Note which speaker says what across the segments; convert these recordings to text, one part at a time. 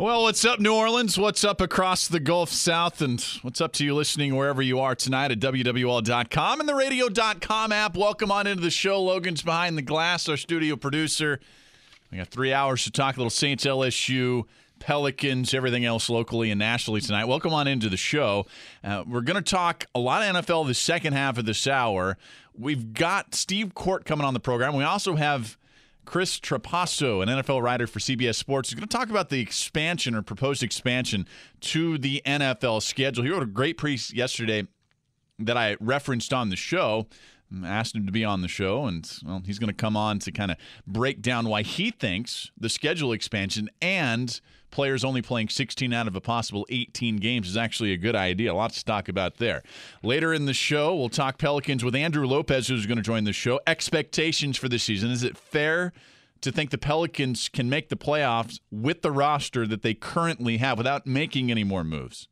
Speaker 1: Well, what's up, New Orleans? What's up across the Gulf South? And what's up to you listening wherever you are tonight at WWL.com and the radio.com app? Welcome on into the show. Logan's behind the glass, our studio producer. We got three hours to talk a little Saints, LSU, Pelicans, everything else locally and nationally tonight. Welcome on into the show. Uh, we're going to talk a lot of NFL the second half of this hour. We've got Steve Korte coming on the program. We also have Chris Trapasso, an NFL writer for CBS Sports, is going to talk about the expansion or proposed expansion to the NFL schedule. He wrote a great piece yesterday that I referenced on the show. Asked him to be on the show, and well, he's going to come on to kind of break down why he thinks the schedule expansion and players only playing 16 out of a possible 18 games is actually a good idea. Lots to talk about there. Later in the show, we'll talk Pelicans with Andrew Lopez, who's going to join the show. Expectations for the season. Is it fair to think the Pelicans can make the playoffs with the roster that they currently have without making any more moves?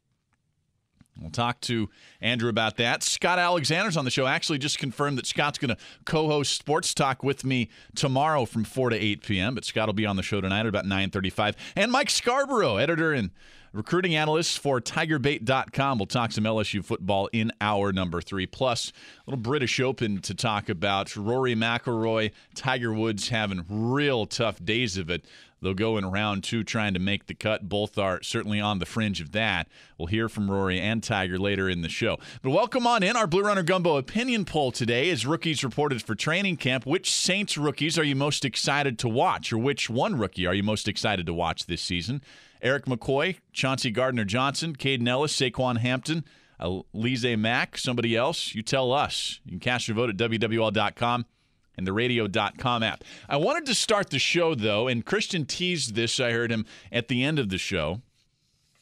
Speaker 1: We'll talk to Andrew about that. Scott Alexander's on the show. Actually, just confirmed that Scott's going to co-host Sports Talk with me tomorrow from 4 to 8 p.m. But Scott will be on the show tonight at about 9:35. And Mike Scarborough, editor and recruiting analyst for TigerBait.com, will talk some LSU football in hour number three. Plus, a little British Open to talk about. Rory McIlroy, Tiger Woods having real tough days of it. They'll go in round two trying to make the cut. Both are certainly on the fringe of that. We'll hear from Rory and Tiger later in the show. But welcome on in. Our Blue Runner Gumbo opinion poll today is rookies reported for training camp. Which Saints rookies are you most excited to watch, or which one rookie are you most excited to watch this season? Erik McCoy, Chauncey Gardner Johnson, Kaden Elliss, Saquan Hampton, Alize Mack, somebody else? You tell us. You can cast your vote at WWL.com and the radio.com app. I wanted to start the show, though, and Christian teased this. I heard him at the end of the show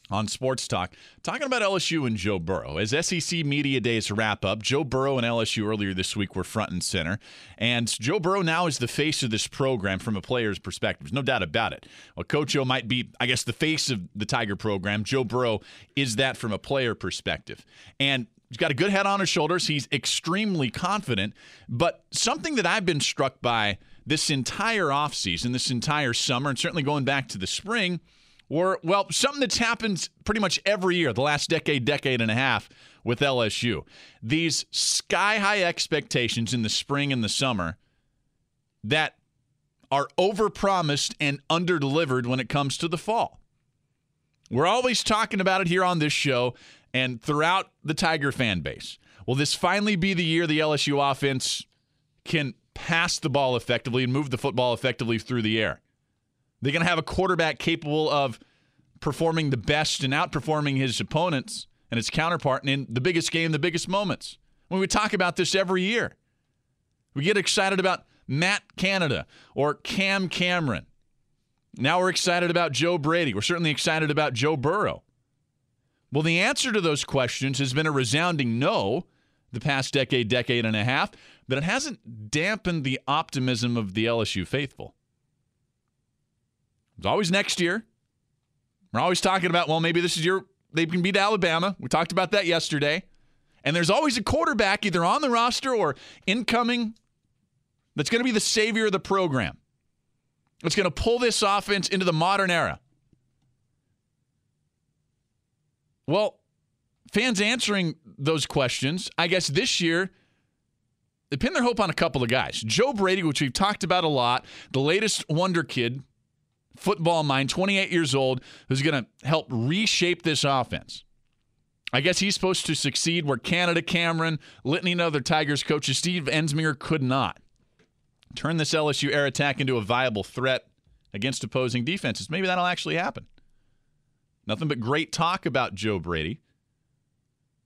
Speaker 1: on Sports Talk talking about LSU and Joe Burrow. As SEC Media Days wrap up, Joe Burrow and LSU earlier this week were front and center. And Joe Burrow now is the face of this program from a player's perspective. There's no doubt about it. Well, Coach O might be, I guess, the face of the Tiger program. Joe Burrow is that from a player perspective. And He's got a good head on his shoulders. He's extremely confident. But something that I've been struck by this entire offseason, this entire summer, and certainly going back to the spring, were, well, something that's happened pretty much every year, the last decade, decade and a half with LSU. These sky high expectations in the spring and the summer that are overpromised and underdelivered when it comes to the fall. We're always talking about it here on this show and throughout the Tiger fan base. Will this finally be the year the LSU offense can pass the ball effectively and move the football effectively through the air? They're going to have a quarterback capable of performing the best and outperforming his opponents and his counterpart in the biggest game, the biggest moments. When we talk about this every year, we get excited about Matt Canada or Cam Cameron. Now we're excited about Joe Brady. We're certainly excited about Joe Burrow. Well, the answer to those questions has been a resounding no the past decade, decade and a half, but it hasn't dampened the optimism of the LSU faithful. It's always next year. We're always talking about, well, maybe this is your, they can beat Alabama. We talked about that yesterday. And there's always a quarterback either on the roster or incoming that's going to be the savior of the program. It's going to pull this offense into the modern era. Well, fans answering those questions, I guess this year, they pin their hope on a couple of guys. Joe Brady, which we've talked about a lot, the latest wonder kid, football mind, 28 years old, who's going to help reshape this offense. I guess he's supposed to succeed where Canada Cameron, litany and other Tigers coaches, Steve Ensminger could not. Turn this LSU air attack into a viable threat against opposing defenses. Maybe that'll actually happen. Nothing but great talk about Joe Brady.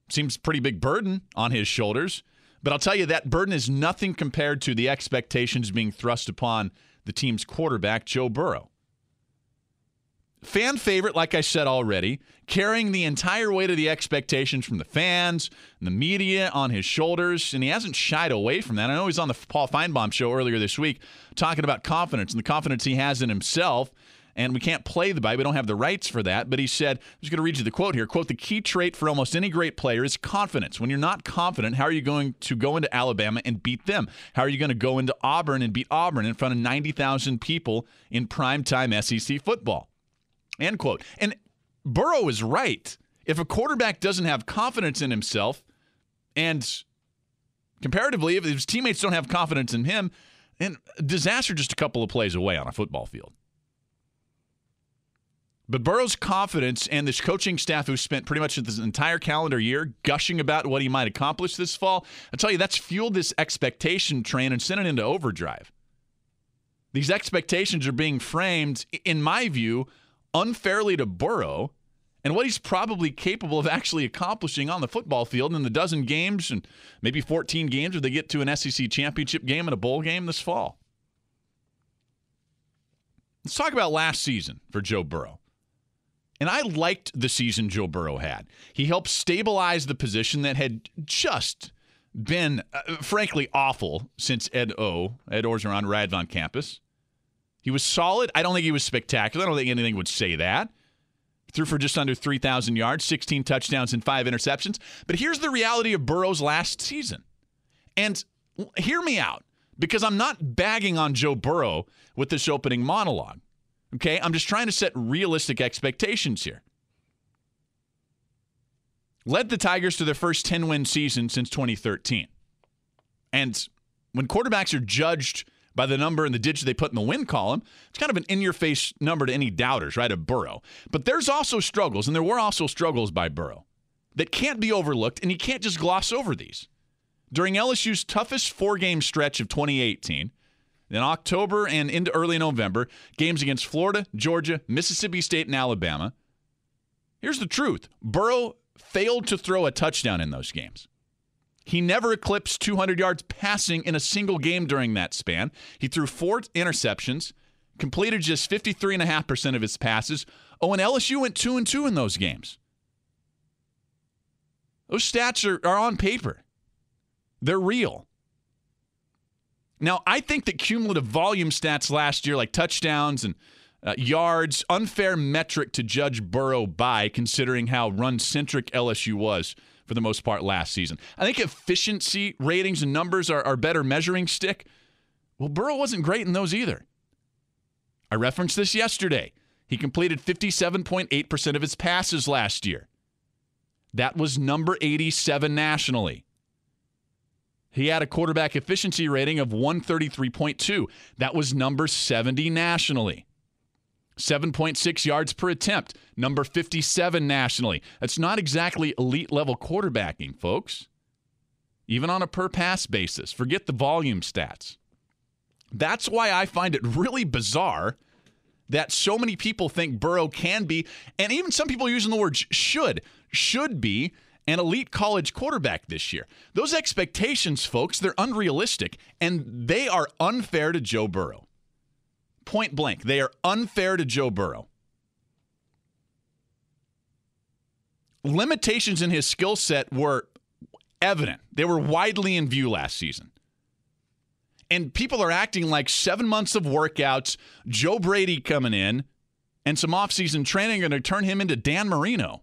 Speaker 1: Seems pretty big burden on his shoulders. But I'll tell you, that burden is nothing compared to the expectations being thrust upon the team's quarterback, Joe Burrow. fan favorite, like I said already, carrying the entire weight of the expectations from the fans and the media on his shoulders, and he hasn't shied away from that. I know he's on the Paul Finebaum show earlier this week talking about confidence and the confidence he has in himself. And we can't play the bite. We don't have the rights for that. But he said, I'm just going to read you the quote here. Quote, the key trait for almost any great player is confidence. When you're not confident, how are you going to go into Alabama and beat them? How are you going to go into Auburn and beat Auburn in front of 90,000 people in primetime SEC football? End quote. And Burrow is right. If a quarterback doesn't have confidence in himself, and comparatively, if his teammates don't have confidence in him, then disaster just a couple of plays away on a football field. But Burrow's confidence and this coaching staff who spent pretty much this entire calendar year gushing about what he might accomplish this fall, I tell you, that's fueled this expectation train and sent it into overdrive. These expectations are being framed, in my view, unfairly to Burrow and what he's probably capable of actually accomplishing on the football field in the dozen games and maybe 14 games where they get to an SEC championship game and a bowl game this fall. Let's talk about last season for Joe Burrow. And I liked the season Joe Burrow had. He helped stabilize the position that had just been, uh, frankly, awful since Ed O, Ed Orgeron, arrived on campus. He was solid. I don't think he was spectacular. I don't think anything would say that. Threw for just under 3,000 yards, 16 touchdowns, and five interceptions. But here's the reality of Burrow's last season. And hear me out, because I'm not bagging on Joe Burrow with this opening monologue. Okay? I'm just trying to set realistic expectations here. Led the Tigers to their first 10 win season since 2013. And when quarterbacks are judged by the number and the digit they put in the win column. It's kind of an in your face number to any doubters, right? Of Burrow. But there's also struggles, and there were also struggles by Burrow that can't be overlooked, and you can't just gloss over these. During LSU's toughest four game stretch of 2018, in October and into early November, games against Florida, Georgia, Mississippi State, and Alabama. Here's the truth Burrow failed to throw a touchdown in those games. He never eclipsed 200 yards passing in a single game during that span. He threw four interceptions, completed just 53.5% of his passes. Oh, and LSU went 2 and 2 in those games. Those stats are, are on paper, they're real. Now, I think that cumulative volume stats last year, like touchdowns and uh, yards, unfair metric to judge Burrow by, considering how run centric LSU was for the most part last season. I think efficiency ratings and numbers are, are better measuring stick. Well, Burrow wasn't great in those either. I referenced this yesterday. He completed 57.8% of his passes last year. That was number 87 nationally. He had a quarterback efficiency rating of 133.2. That was number 70 nationally. 7.6 yards per attempt, number 57 nationally. That's not exactly elite level quarterbacking, folks. Even on a per pass basis. Forget the volume stats. That's why I find it really bizarre that so many people think Burrow can be, and even some people using the word should, should be an elite college quarterback this year. Those expectations, folks, they're unrealistic, and they are unfair to Joe Burrow point blank. They are unfair to Joe Burrow. Limitations in his skill set were evident, they were widely in view last season. And people are acting like seven months of workouts, Joe Brady coming in, and some offseason training are going to turn him into Dan Marino.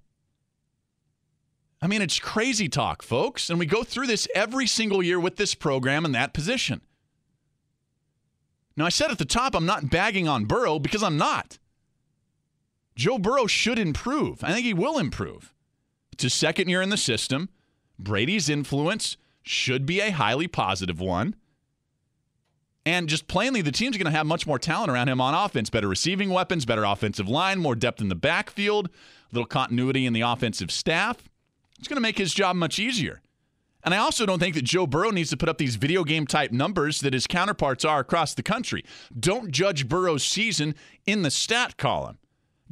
Speaker 1: I mean, it's crazy talk, folks. And we go through this every single year with this program in that position. Now, I said at the top, I'm not bagging on Burrow because I'm not. Joe Burrow should improve. I think he will improve. It's his second year in the system. Brady's influence should be a highly positive one. And just plainly, the team's going to have much more talent around him on offense better receiving weapons, better offensive line, more depth in the backfield, a little continuity in the offensive staff. It's going to make his job much easier. And I also don't think that Joe Burrow needs to put up these video game type numbers that his counterparts are across the country. Don't judge Burrow's season in the stat column.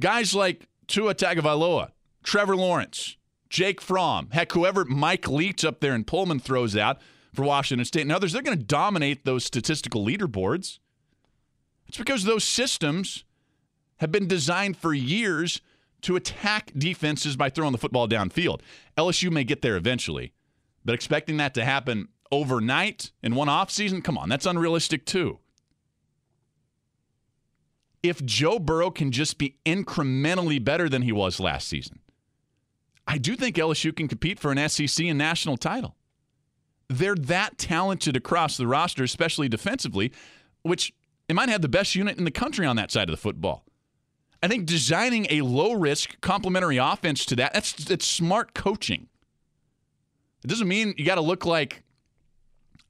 Speaker 1: Guys like Tua Tagovailoa, Trevor Lawrence, Jake Fromm, heck, whoever Mike Leach up there in Pullman throws out for Washington State and others, they're going to dominate those statistical leaderboards. It's because those systems have been designed for years to attack defenses by throwing the football downfield. LSU may get there eventually, but expecting that to happen overnight in one offseason, come on, that's unrealistic too. If Joe Burrow can just be incrementally better than he was last season, I do think LSU can compete for an SEC and national title. They're that talented across the roster, especially defensively, which they might have the best unit in the country on that side of the football. I think designing a low risk complementary offense to that, that's, that's smart coaching. It doesn't mean you got to look like,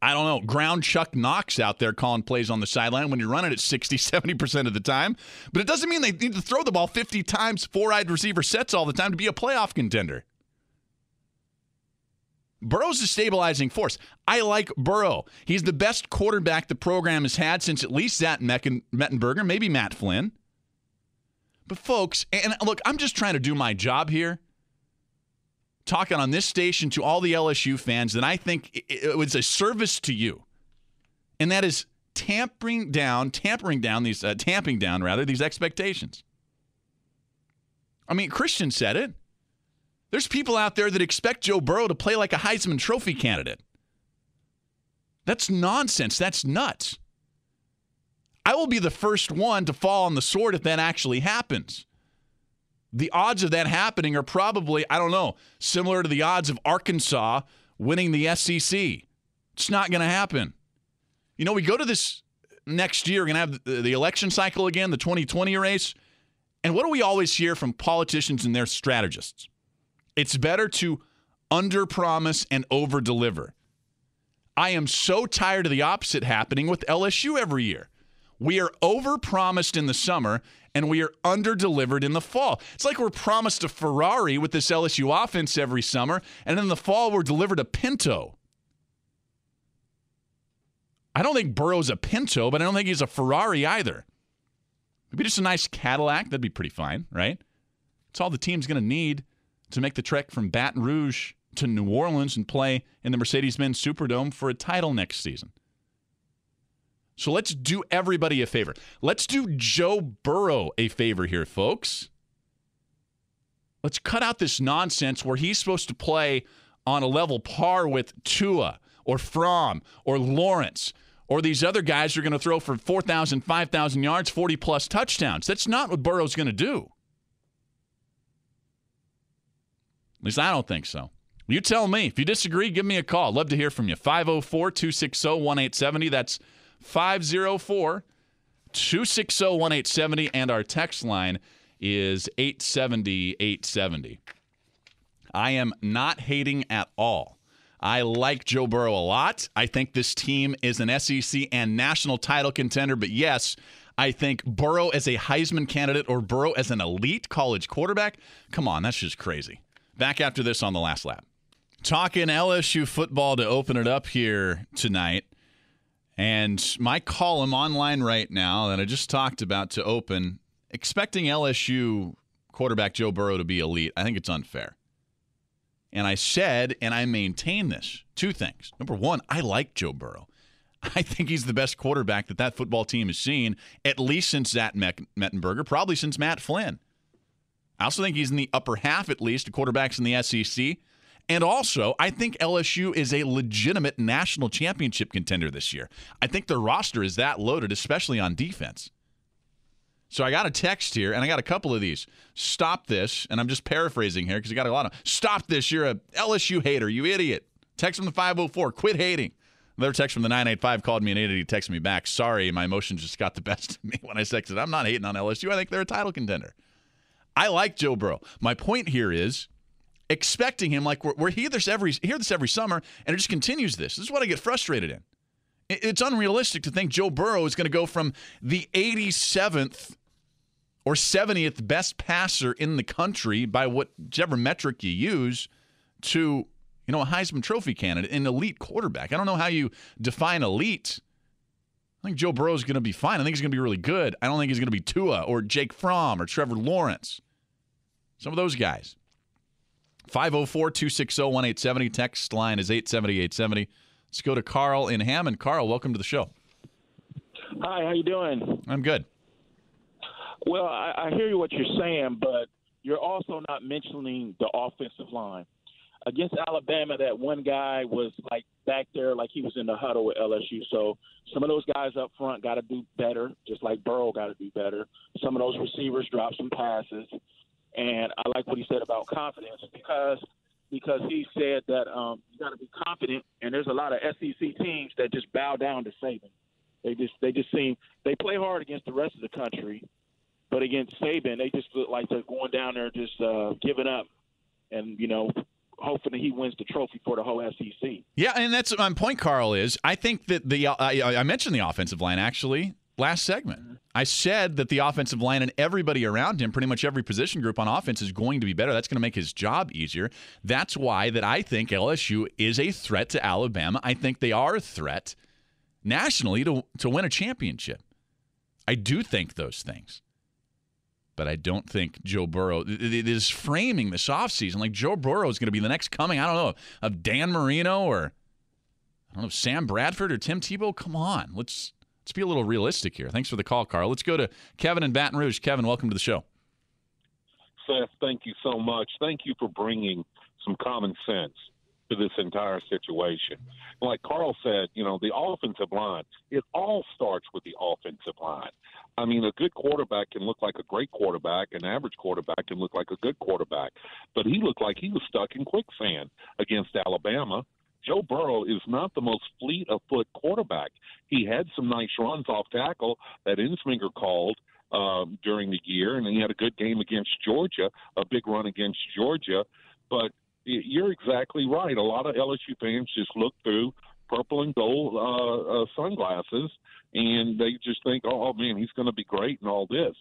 Speaker 1: I don't know, ground Chuck Knox out there calling plays on the sideline when you're running it 60, 70% of the time. But it doesn't mean they need to throw the ball 50 times, four wide receiver sets all the time to be a playoff contender. Burrow's a stabilizing force. I like Burrow. He's the best quarterback the program has had since at least Zach Mettenberger, maybe Matt Flynn. But, folks, and look, I'm just trying to do my job here, talking on this station to all the LSU fans that I think it was a service to you. And that is tampering down, tampering down these, uh, tamping down, rather, these expectations. I mean, Christian said it. There's people out there that expect Joe Burrow to play like a Heisman Trophy candidate. That's nonsense. That's nuts. I will be the first one to fall on the sword if that actually happens. The odds of that happening are probably, I don't know, similar to the odds of Arkansas winning the SEC. It's not going to happen. You know, we go to this next year, we're going to have the election cycle again, the 2020 race. And what do we always hear from politicians and their strategists? It's better to underpromise and overdeliver. I am so tired of the opposite happening with LSU every year. We are overpromised in the summer and we are underdelivered in the fall. It's like we're promised a Ferrari with this LSU offense every summer, and in the fall we're delivered a Pinto. I don't think Burrow's a Pinto, but I don't think he's a Ferrari either. Maybe just a nice Cadillac, that'd be pretty fine, right? It's all the team's going to need to make the trek from Baton Rouge to New Orleans and play in the Mercedes Benz Superdome for a title next season. So let's do everybody a favor. Let's do Joe Burrow a favor here, folks. Let's cut out this nonsense where he's supposed to play on a level par with Tua or Fromm or Lawrence or these other guys who are going to throw for 4,000, 5,000 yards, 40 plus touchdowns. That's not what Burrow's going to do. At least I don't think so. You tell me. If you disagree, give me a call. Love to hear from you. 504 260 1870. That's 504 260 1870. And our text line is 870 870. I am not hating at all. I like Joe Burrow a lot. I think this team is an SEC and national title contender. But yes, I think Burrow as a Heisman candidate or Burrow as an elite college quarterback, come on, that's just crazy. Back after this on the last lap. Talking LSU football to open it up here tonight. And my column online right now that I just talked about to open, expecting LSU quarterback Joe Burrow to be elite, I think it's unfair. And I said, and I maintain this two things. Number one, I like Joe Burrow. I think he's the best quarterback that that football team has seen, at least since Zach Mettenberger, probably since Matt Flynn. I also think he's in the upper half, at least, of quarterbacks in the SEC. And also, I think LSU is a legitimate national championship contender this year. I think the roster is that loaded, especially on defense. So I got a text here, and I got a couple of these. Stop this, and I'm just paraphrasing here because I got a lot of. Stop this! You're a LSU hater, you idiot. Text from the 504. Quit hating. Another text from the 985 called me an idiot. He texted me back. Sorry, my emotions just got the best of me when I texted. I'm not hating on LSU. I think they're a title contender. I like Joe Burrow. My point here is expecting him like we're, we're hear this every hear this every summer, and it just continues. This. This is what I get frustrated in. It's unrealistic to think Joe Burrow is going to go from the 87th or 70th best passer in the country by whichever metric you use to you know a Heisman Trophy candidate, an elite quarterback. I don't know how you define elite. I think Joe Burrow is going to be fine. I think he's going to be really good. I don't think he's going to be Tua or Jake Fromm or Trevor Lawrence. Some of those guys. 504 260 1870. Text line is 870 870. Let's go to Carl in Hammond. Carl, welcome to the show.
Speaker 2: Hi, how you doing?
Speaker 1: I'm good.
Speaker 2: Well, I, I hear what you're saying, but you're also not mentioning the offensive line. Against Alabama, that one guy was like back there, like he was in the huddle with LSU. So some of those guys up front got to do better, just like Burrow got to do better. Some of those receivers dropped some passes, and I like what he said about confidence because because he said that um, you got to be confident, and there's a lot of SEC teams that just bow down to Saban. They just they just seem they play hard against the rest of the country, but against Saban, they just look like they're going down there just uh, giving up, and you know. Hopefully he wins the trophy for the whole SEC.
Speaker 1: Yeah, and that's my point. Carl is I think that the uh, I, I mentioned the offensive line actually last segment. I said that the offensive line and everybody around him, pretty much every position group on offense, is going to be better. That's going to make his job easier. That's why that I think LSU is a threat to Alabama. I think they are a threat nationally to to win a championship. I do think those things. But I don't think Joe Burrow it is framing this offseason like Joe Burrow is going to be the next coming, I don't know, of Dan Marino or I don't know, Sam Bradford or Tim Tebow. Come on. Let's Let's be a little realistic here. Thanks for the call, Carl. Let's go to Kevin in Baton Rouge. Kevin, welcome to the show.
Speaker 3: Seth, thank you so much. Thank you for bringing some common sense to this entire situation. Like Carl said, you know, the offensive line, it all starts with the offensive line. I mean, a good quarterback can look like a great quarterback, an average quarterback can look like a good quarterback. But he looked like he was stuck in quicksand against Alabama. Joe Burrow is not the most fleet of foot quarterback. He had some nice runs off tackle that Ensminger called um, during the year, and he had a good game against Georgia, a big run against Georgia. But you're exactly right. A lot of LSU fans just look through purple and gold uh, uh, sunglasses, and they just think, "Oh man, he's going to be great," and all this,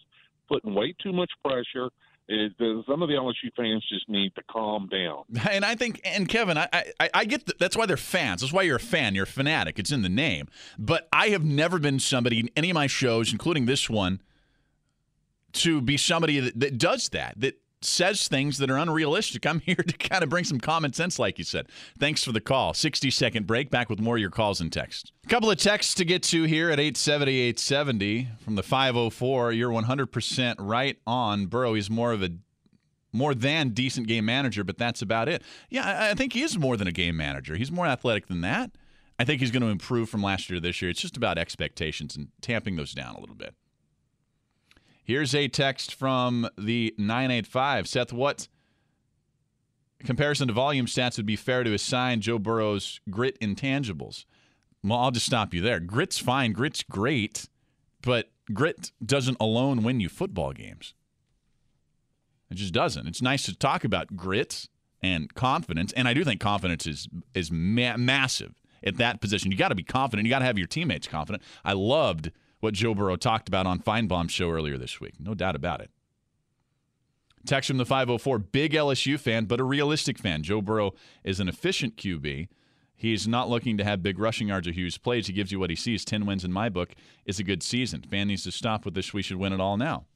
Speaker 3: putting way too much pressure some of the LSU fans just need to calm down.
Speaker 1: And I think, and Kevin, I I, I get the, that's why they're fans. That's why you're a fan. You're a fanatic. It's in the name. But I have never been somebody in any of my shows, including this one, to be somebody that, that does that. That says things that are unrealistic. I'm here to kind of bring some common sense, like you said. Thanks for the call. 60 second break. Back with more of your calls and texts. A couple of texts to get to here at 870 870 from the 504. You're 100% right on. Burrow, he's more of a more than decent game manager, but that's about it. Yeah, I think he is more than a game manager. He's more athletic than that. I think he's going to improve from last year to this year. It's just about expectations and tamping those down a little bit. Here's a text from the 985. Seth, what comparison to volume stats would be fair to assign Joe Burrow's grit intangibles? Well, I'll just stop you there. Grit's fine. Grit's great, but grit doesn't alone win you football games. It just doesn't. It's nice to talk about grit and confidence, and I do think confidence is is ma- massive at that position. You got to be confident. You got to have your teammates confident. I loved – what Joe Burrow talked about on Finebaum's show earlier this week. No doubt about it. Text from the 504, big LSU fan, but a realistic fan. Joe Burrow is an efficient QB. He's not looking to have big rushing yards or huge plays. He gives you what he sees. 10 wins in my book is a good season. Fan needs to stop with this. We should win it all now.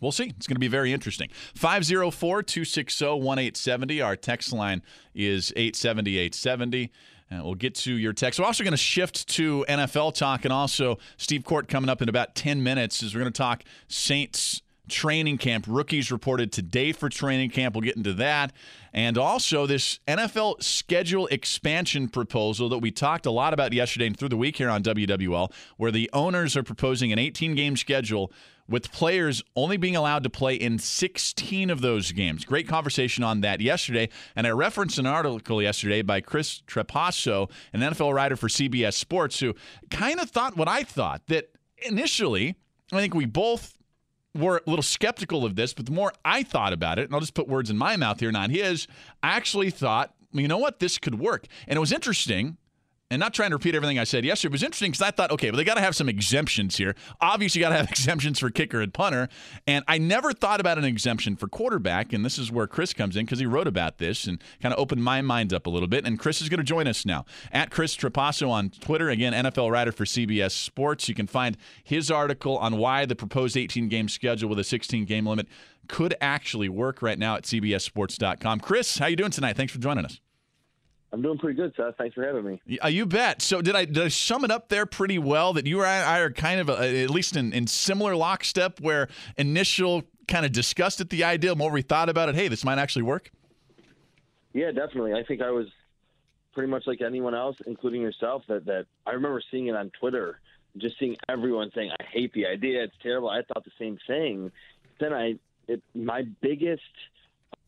Speaker 1: We'll see. It's going to be very interesting. 504 260 1870. Our text line is 870 870. Uh, we'll get to your text. We're also going to shift to NFL talk and also Steve Korte coming up in about 10 minutes as we're going to talk Saints training camp. Rookies reported today for training camp. We'll get into that. And also this NFL schedule expansion proposal that we talked a lot about yesterday and through the week here on WWL, where the owners are proposing an 18 game schedule with players only being allowed to play in 16 of those games. Great conversation on that yesterday. And I referenced an article yesterday by Chris Trapasso, an NFL writer for CBS Sports, who kind of thought what I thought that initially, I think we both were a little skeptical of this, but the more I thought about it, and I'll just put words in my mouth here, not his, I actually thought, you know what, this could work. And it was interesting and not trying to repeat everything I said yesterday, it was interesting because I thought, okay, well, they got to have some exemptions here. Obviously, you got to have exemptions for kicker and punter. And I never thought about an exemption for quarterback. And this is where Chris comes in because he wrote about this and kind of opened my mind up a little bit. And Chris is going to join us now at Chris Trapasso on Twitter. Again, NFL writer for CBS Sports. You can find his article on why the proposed 18 game schedule with a 16 game limit could actually work right now at CBSSports.com. Chris, how are you doing tonight? Thanks for joining us.
Speaker 4: I'm doing pretty good, Seth. Thanks for having me.
Speaker 1: Uh, you bet. So did I did I sum it up there pretty well? That you and I are kind of a, at least in, in similar lockstep, where initial kind of disgust at the idea, more we thought about it. Hey, this might actually work.
Speaker 4: Yeah, definitely. I think I was pretty much like anyone else, including yourself. That that I remember seeing it on Twitter, just seeing everyone saying, "I hate the idea. It's terrible." I thought the same thing. Then I, it, my biggest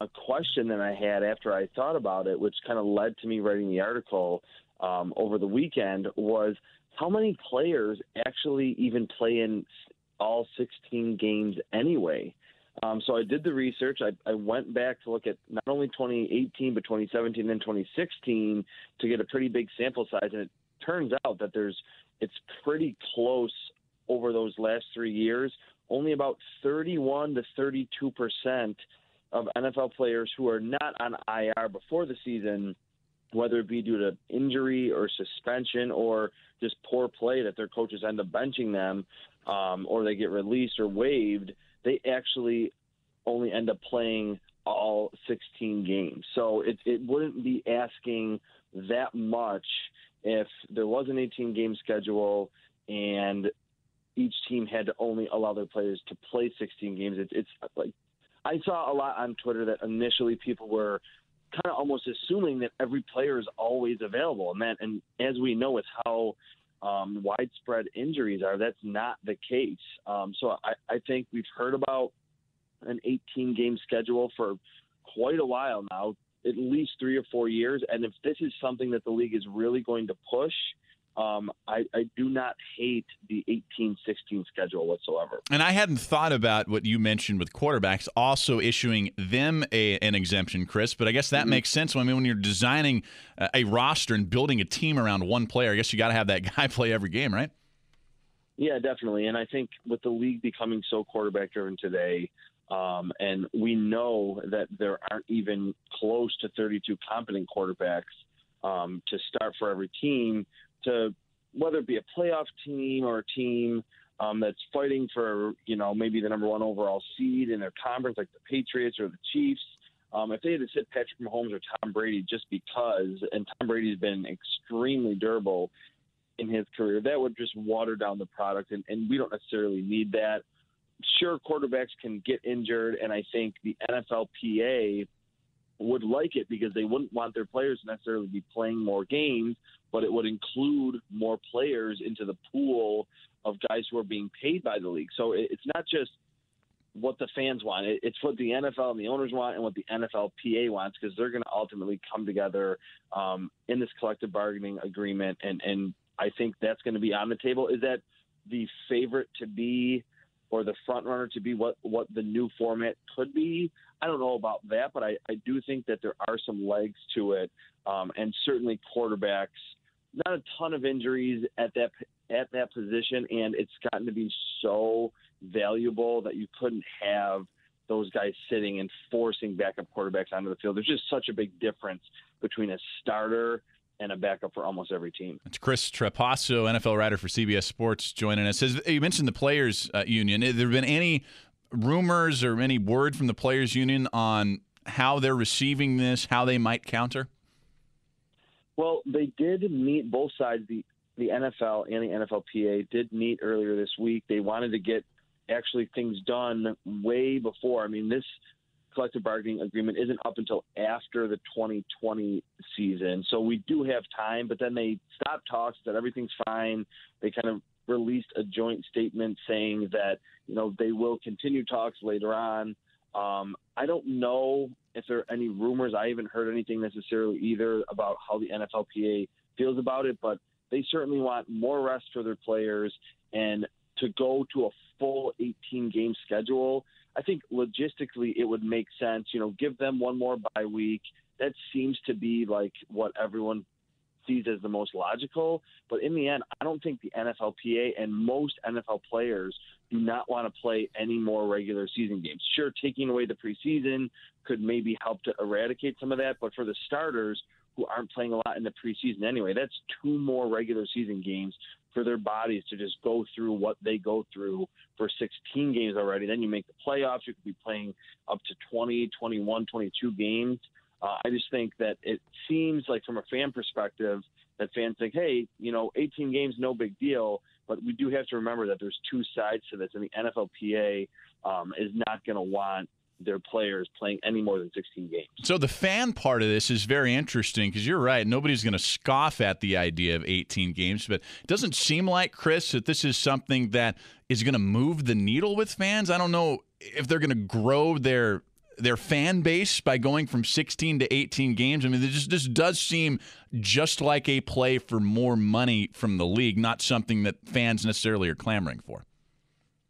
Speaker 4: a question that I had after I thought about it, which kind of led to me writing the article um, over the weekend, was how many players actually even play in all 16 games anyway. Um, so I did the research. I, I went back to look at not only 2018 but 2017 and 2016 to get a pretty big sample size, and it turns out that there's it's pretty close over those last three years. Only about 31 to 32 percent of NFL players who are not on IR before the season, whether it be due to injury or suspension or just poor play that their coaches end up benching them um, or they get released or waived, they actually only end up playing all 16 games. So it, it wouldn't be asking that much if there was an 18 game schedule and each team had to only allow their players to play 16 games. It, it's like I saw a lot on Twitter that initially people were kind of almost assuming that every player is always available, and that, and as we know, with how um, widespread injuries are, that's not the case. Um, so I, I think we've heard about an 18 game schedule for quite a while now, at least three or four years. And if this is something that the league is really going to push, um, I, I, do not hate the 18 16 schedule whatsoever.
Speaker 1: And I hadn't thought about what you mentioned with quarterbacks also issuing them a, an exemption, Chris, but I guess that mm-hmm. makes sense. I mean, when you're designing a, roster and building a team around one player, I guess you got to have that guy play every game, right?
Speaker 4: Yeah, definitely. And I think with the league becoming so quarterback driven today, um, and we know that there aren't even close to 32 competent quarterbacks um, to start for every team to whether it be a playoff team or a team um, that's fighting for you know maybe the number one overall seed in their conference, like the Patriots or the Chiefs. Um, if they had to sit Patrick Mahomes or Tom Brady just because, and Tom Brady's been extremely durable in his career, that would just water down the product, and, and we don't necessarily need that. Sure, quarterbacks can get injured, and I think the NFLPA would like it because they wouldn't want their players to necessarily be playing more games, but it would include more players into the pool of guys who are being paid by the league. So it's not just what the fans want. It's what the NFL and the owners want and what the NFLPA wants because they're going to ultimately come together um, in this collective bargaining agreement. And, and I think that's going to be on the table. Is that the favorite to be or the front runner to be what, what the new format could be? I don't know about that, but I, I do think that there are some legs to it, um, and certainly quarterbacks. Not a ton of injuries at that at that position, and it's gotten to be so valuable that you couldn't have those guys sitting and forcing backup quarterbacks onto the field. There's just such a big difference between a starter and a backup for almost every team.
Speaker 1: It's Chris Trapasso, NFL writer for CBS Sports, joining us. You mentioned the players' uh, union. Have there been any rumors or any word from the players union on how they're receiving this, how they might counter?
Speaker 4: Well, they did meet both sides. The the NFL and the NFLPA did meet earlier this week. They wanted to get actually things done way before. I mean, this collective bargaining agreement isn't up until after the 2020 season, so we do have time. But then they stopped talks, that everything's fine. They kind of released a joint statement saying that you know they will continue talks later on. Um, I don't know if there are any rumors. I haven't heard anything necessarily either about how the NFLPA feels about it, but they certainly want more rest for their players and to go to a full 18 game schedule. I think logistically it would make sense. You know, give them one more bye week. That seems to be like what everyone sees as the most logical. But in the end, I don't think the NFLPA and most NFL players do not want to play any more regular season games. Sure, taking away the preseason could maybe help to eradicate some of that, but for the starters who aren't playing a lot in the preseason anyway, that's two more regular season games for their bodies to just go through what they go through for 16 games already. Then you make the playoffs, you could be playing up to 20, 21, 22 games Uh, I just think that it seems like from a fan perspective that fans think, hey, you know, 18 games, no big deal. But we do have to remember that there's two sides to this, and the NFLPA um, is not going to want their players playing any more than 16 games.
Speaker 1: So the fan part of this is very interesting because you're right. Nobody's going to scoff at the idea of 18 games, but it doesn't seem like, Chris, that this is something that is going to move the needle with fans. I don't know if they're going to grow their their fan base by going from 16 to 18 games. I mean, this, this does seem just like a play for more money from the league, not something that fans necessarily are clamoring for.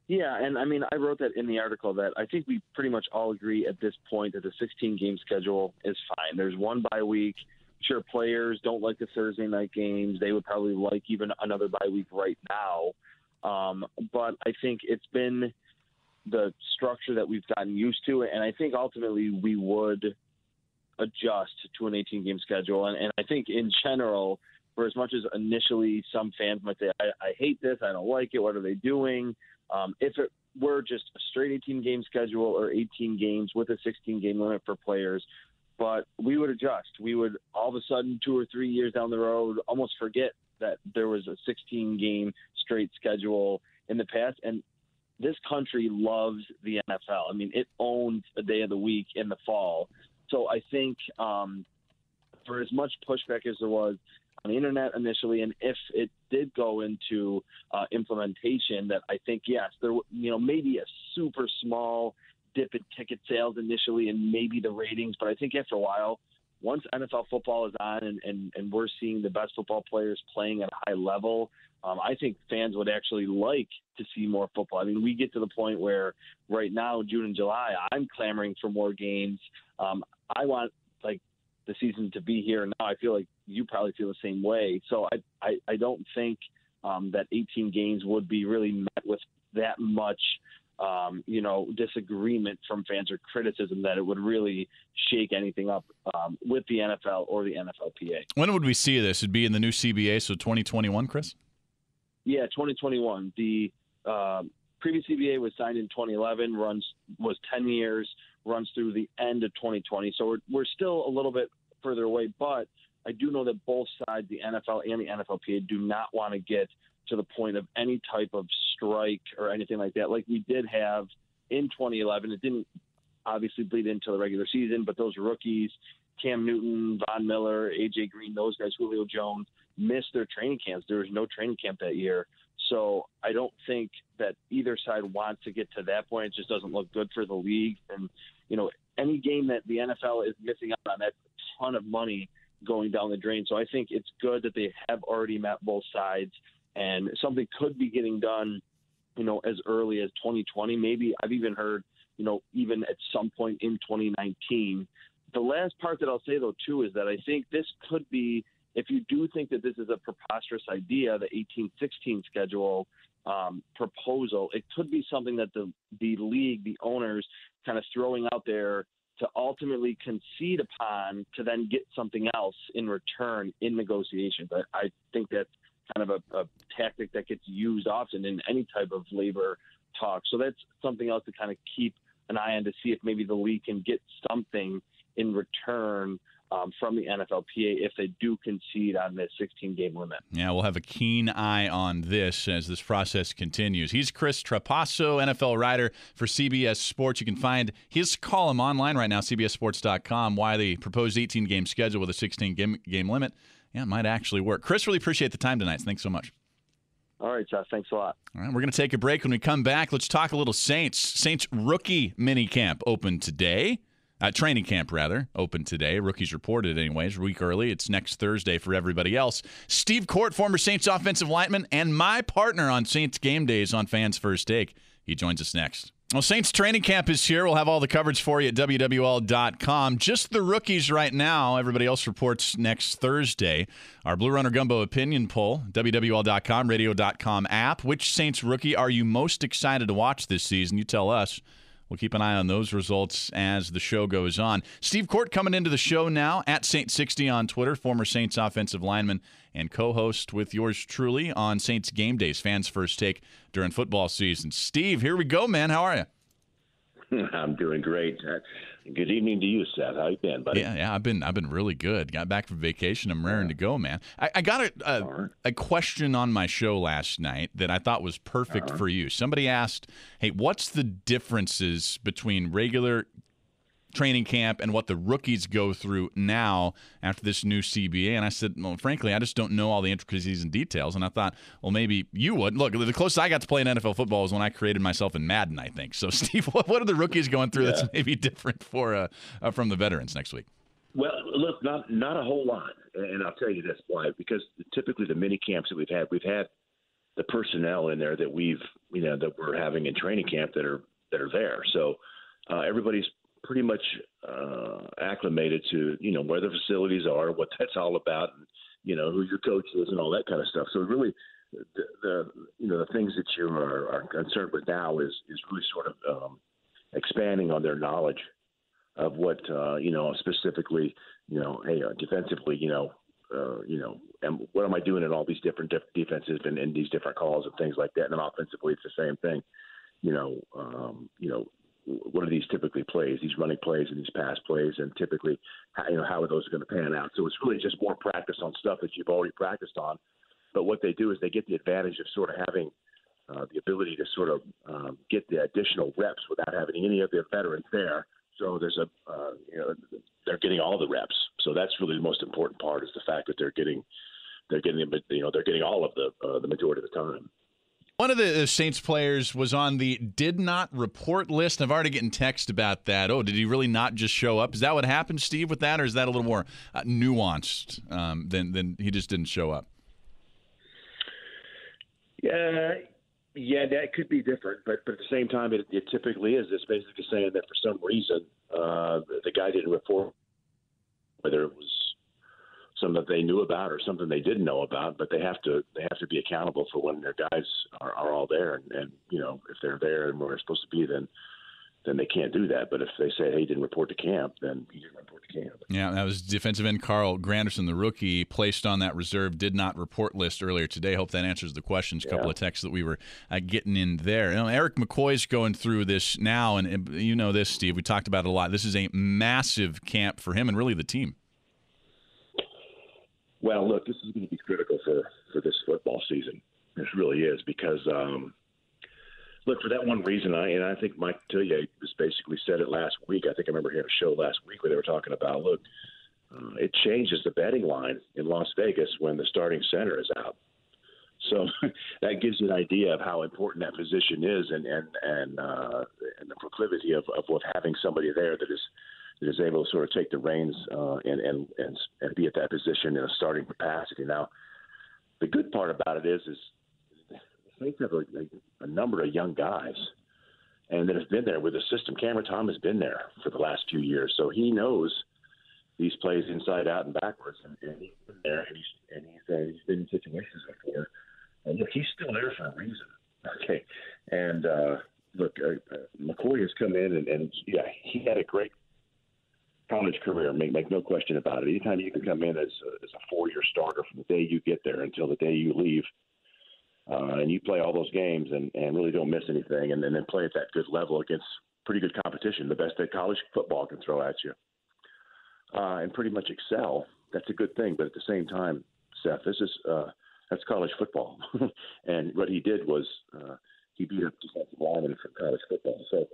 Speaker 4: Yeah, and I mean, I wrote that in the article that I think we pretty much all agree at this point that the 16 game schedule is fine. There's one bye week. Sure, players don't like the Thursday night games. They would probably like even another bye week right now. Um, but I think it's been the structure that we've gotten used to, and I think ultimately we would adjust to an 18 game schedule. And, and I think in general, for as much as initially some fans might say, I, I hate this, I don't like it, what are they doing? Um, if it were just a straight 18 game schedule or 18 games with a 16 game limit for players, but we would adjust. We would all of a sudden, two or three years down the road, almost forget that there was a 16 game straight schedule in the past. And this country loves the NFL. I mean, it owns a day of the week in the fall. So I think um, for as much pushback as there was on the internet initially, and if it did go into uh, implementation, that I think yes, there you know maybe a super small dip in ticket sales initially, and maybe the ratings, but I think after a while. Once NFL football is on and, and, and we're seeing the best football players playing at a high level, um, I think fans would actually like to see more football. I mean, we get to the point where right now, June and July, I'm clamoring for more games. Um, I want like the season to be here now. I feel like you probably feel the same way. So I I, I don't think um, that 18 games would be really met with that much. Um, you know, disagreement from fans or criticism that it would really shake anything up um, with the NFL or the NFLPA.
Speaker 1: When would we see this? It'd be in the new CBA, so 2021, Chris?
Speaker 4: Yeah, 2021. The uh, previous CBA was signed in 2011, runs was 10 years, runs through the end of 2020. So we're we're still a little bit further away, but I do know that both sides, the NFL and the NFLPA, do not want to get to the point of any type of strike or anything like that, like we did have in 2011. It didn't obviously bleed into the regular season, but those rookies, Cam Newton, Von Miller, AJ Green, those guys, Julio Jones, missed their training camps. There was no training camp that year. So I don't think that either side wants to get to that point. It just doesn't look good for the league. And, you know, any game that the NFL is missing out on, that's a ton of money going down the drain. So I think it's good that they have already met both sides and something could be getting done, you know, as early as 2020. Maybe I've even heard, you know, even at some point in 2019. The last part that I'll say though too is that I think this could be if you do think that this is a preposterous idea, the 18-16 schedule um, proposal, it could be something that the the league, the owners, kind of throwing out there to ultimately concede upon to then get something else in return in negotiations. I, I think that's kind of a, a tactic that gets used often in any type of labor talk. So that's something else to kind of keep an eye on to see if maybe the league can get something in return um, from the NFLPA if they do concede on this 16 game limit.
Speaker 1: Yeah, we'll have a keen eye on this as this process continues. He's Chris Trapasso, NFL writer for CBS Sports. You can find his column online right now, CBSSports.com, why the proposed 18 game schedule with a 16 game, game limit. Yeah, it might actually work. Chris, really appreciate the time tonight. Thanks so much.
Speaker 4: All right, Josh. Thanks a lot.
Speaker 1: All right, we're going to take a break. When we come back, let's talk a little Saints. Saints rookie mini camp open today. Uh, training camp, rather, open today. Rookies reported, anyways, week early. It's next Thursday for everybody else. Steve Korte, former Saints offensive lineman, and my partner on Saints game days on Fans First Take. He joins us next. Well, Saints training camp is here. We'll have all the coverage for you at WWL.com. Just the rookies right now. Everybody else reports next Thursday. Our Blue Runner Gumbo opinion poll, WWL.com, radio.com app. Which Saints rookie are you most excited to watch this season? You tell us. We'll keep an eye on those results as the show goes on. Steve Korte coming into the show now at Saint 60 on Twitter, former Saints offensive lineman and co-host with yours truly on Saints game days, fans first take during football season. Steve, here we go, man. How are you?
Speaker 5: I'm doing great. Good evening to you, Seth. How you been, buddy?
Speaker 1: Yeah, yeah, I've been I've been really good. Got back from vacation. I'm raring to go, man. I, I got a a,
Speaker 5: right.
Speaker 1: a question on my show last night that I thought was perfect uh-huh. for you. Somebody asked, "Hey, what's the differences between regular training camp and what the rookies go through now after this new CBA. And I said, well, frankly, I just don't know all the intricacies and details. And I thought, well, maybe you would. Look, the closest I got to playing NFL football was when I created myself in Madden, I think. So, Steve, what, what are the rookies going through that's maybe different for uh, uh, from the veterans next week?
Speaker 5: Well, look, not not a whole lot, and I'll tell you this why. Because typically the mini camps that we've had, we've had the personnel in there that we've you know that we're having in training camp that are that are there. So uh, everybody's pretty much uh, acclimated to you know where the facilities are, what that's all about, and you know who your coach is, and all that kind of stuff. So really, the, the you know the things that you are, are concerned with now is is really sort of um, expanding on their knowledge of what uh, you know specifically, you know, hey, uh, defensively, you know. Uh, you know, and what am I doing in all these different def- defenses and in these different calls and things like that? And offensively, it's the same thing. You know, um, you know, what are these typically plays, these running plays and these pass plays, and typically, how, you know, how are those going to pan out? So it's really just more practice on stuff that you've already practiced on. But what they do is they get the advantage of sort of having uh, the ability to sort of um, get the additional reps without having any of their veterans there. So there's a, uh, you know, they're getting all the reps. So that's really the most important part is the fact that they're getting, they're getting, you know, they're getting all of the uh, the majority of the time.
Speaker 1: One of the Saints players was on the did not report list. I've already getting text about that. Oh, did he really not just show up? Is that what happened, Steve, with that, or is that a little more uh, nuanced um, than than he just didn't show up?
Speaker 5: Yeah, yeah, that could be different, but but at the same time, it, it typically is. It's basically saying that for some reason uh, the guy didn't report, whether it was something that they knew about or something they didn't know about, but they have to they have to be accountable for when their guys are, are all there, and, and you know if they're there and where they're supposed to be, then then they can't do that. But if they say, hey, he didn't report to camp, then he didn't report to camp.
Speaker 1: Yeah, that was defensive end Carl Granderson, the rookie, placed on that reserve, did not report list earlier today. Hope that answers the questions. A couple
Speaker 5: Yeah.
Speaker 1: of texts that we were uh, getting in there. You know, Erik McCoy's going through this now, and, and you know this, Steve. We talked about it a lot. This is a massive camp for him and really the team.
Speaker 5: Well, look, this is going to be critical for for this football season. This really is because um, look for that one reason. I and I think Mike Tillier just basically said it last week. I think I remember he had a show last week where they were talking about look, uh, it changes the betting line in Las Vegas when the starting center is out. So that gives you an idea of how important that position is, and and and uh, and the proclivity of, of of having somebody there that is is able to sort of take the reins uh, and, and and and be at that position in a starting capacity. Now, the good part about it is is Saints have a, a number of young guys, and that have been there with the system. Cameron Tom has been there for the last few years, so he knows these plays inside out and backwards, and, and he's been there, and he's and he's, uh, he's been in situations before. And look, he's still there for a reason. Okay, and uh, look, uh, uh, McCoy has come in, and, and yeah, he had a great college career. Make make no question about it. Anytime you can come in as a, as a four year starter from the day you get there until the day you leave, uh, and you play all those games and, and really don't miss anything, and, and then play at that good level against pretty good competition, the best that college football can throw at you, uh, and pretty much excel. That's a good thing. But at the same time, Seth, this is uh, that's college football, and what he did was uh, he beat up defensive linemen from college football. So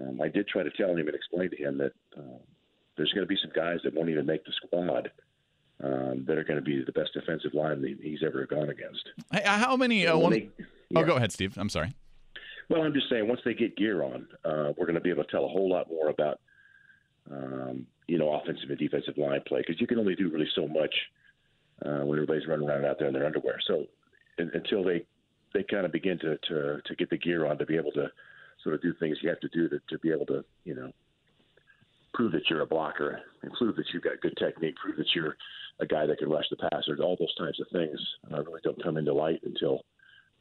Speaker 5: um, I did try to tell him and explain to him that uh, there's going to be some guys that won't even make the squad um, that are going to be the best defensive line that he's ever gone against.
Speaker 1: Hey, uh, how many? Uh, one,
Speaker 5: they-
Speaker 1: Oh, go ahead, Steve. I'm sorry.
Speaker 5: Well, I'm just saying, once they get gear on, uh, we're going to be able to tell a whole lot more about, um, you know, offensive and defensive line play because you can only do really so much uh, when everybody's running around out there in their underwear. So un until they they kind of begin to, to to get the gear on to be able to sort of do things you have to do to, to be able to, you know, prove that you're a blocker and prove that you've got good technique, prove that you're a guy that can rush the passer. All those types of things uh, really don't come into light until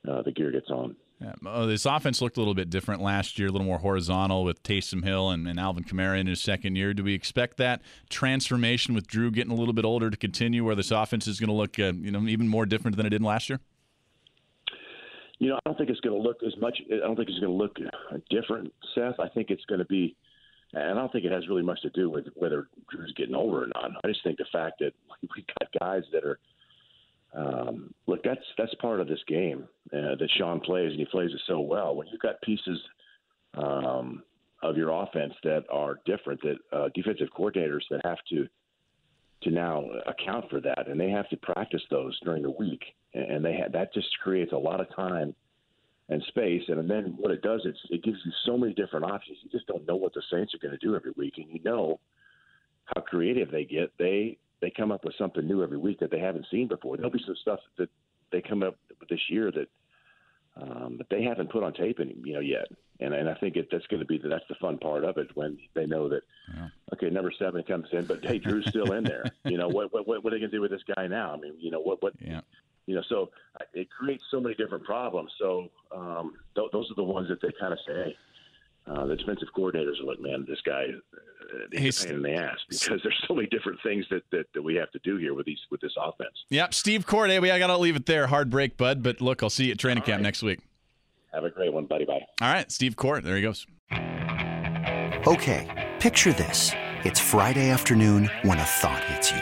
Speaker 5: uh, the gear gets on.
Speaker 1: Yeah, oh, this offense looked a little bit different last year, a little more horizontal with Taysom Hill and, and Alvin Kamara in his second year. Do we expect that transformation with Drew getting a little bit older to continue, where this offense is going to look, uh, you know, even more different than it did last year?
Speaker 5: You know, I don't think it's going to look as much. I don't think it's going to look different, Seth. I think it's going to be And I don't think it has really much to do with whether Drew's getting older or not. I just think the fact that we've got guys that are um, look, that's that's part of this game uh, that Sean plays, and he plays it so well. When you've got pieces um, of your offense that are different, that uh, defensive coordinators that have to to now account for that, and they have to practice those during the week, and they ha- that just creates a lot of time and space. And then what it does, is it gives you so many different options. You just don't know what the Saints are going to do every week, and you know how creative they get. They they come up with something new every week that they haven't seen before. There'll be some stuff that they come up with this year that um, that they haven't put on tape, any, you know, yet. And and I think it, that's going to be the, that's the fun part of it when they know that yeah. okay, number seven comes in, but hey, Drew's still in there. You know what what what are they going to do with this guy now? I mean, you know what what.
Speaker 1: Yeah.
Speaker 5: You know, so it creates so many different problems. So um, th- those are the ones that they kind of say, hey, uh, the defensive coordinators are like, man, this guy, uh, he's a pain in the ass because there's so many different things that, that, that we have to do here with these with this offense.
Speaker 1: Yep, Steve Korte. Hey, we I got to leave it there. Hard break, bud. But look, I'll see you at training All camp right. next week.
Speaker 5: Have a great one, buddy. Bye.
Speaker 1: All right, Steve Korte. There he goes.
Speaker 6: Okay, picture this: it's Friday afternoon when a thought hits you.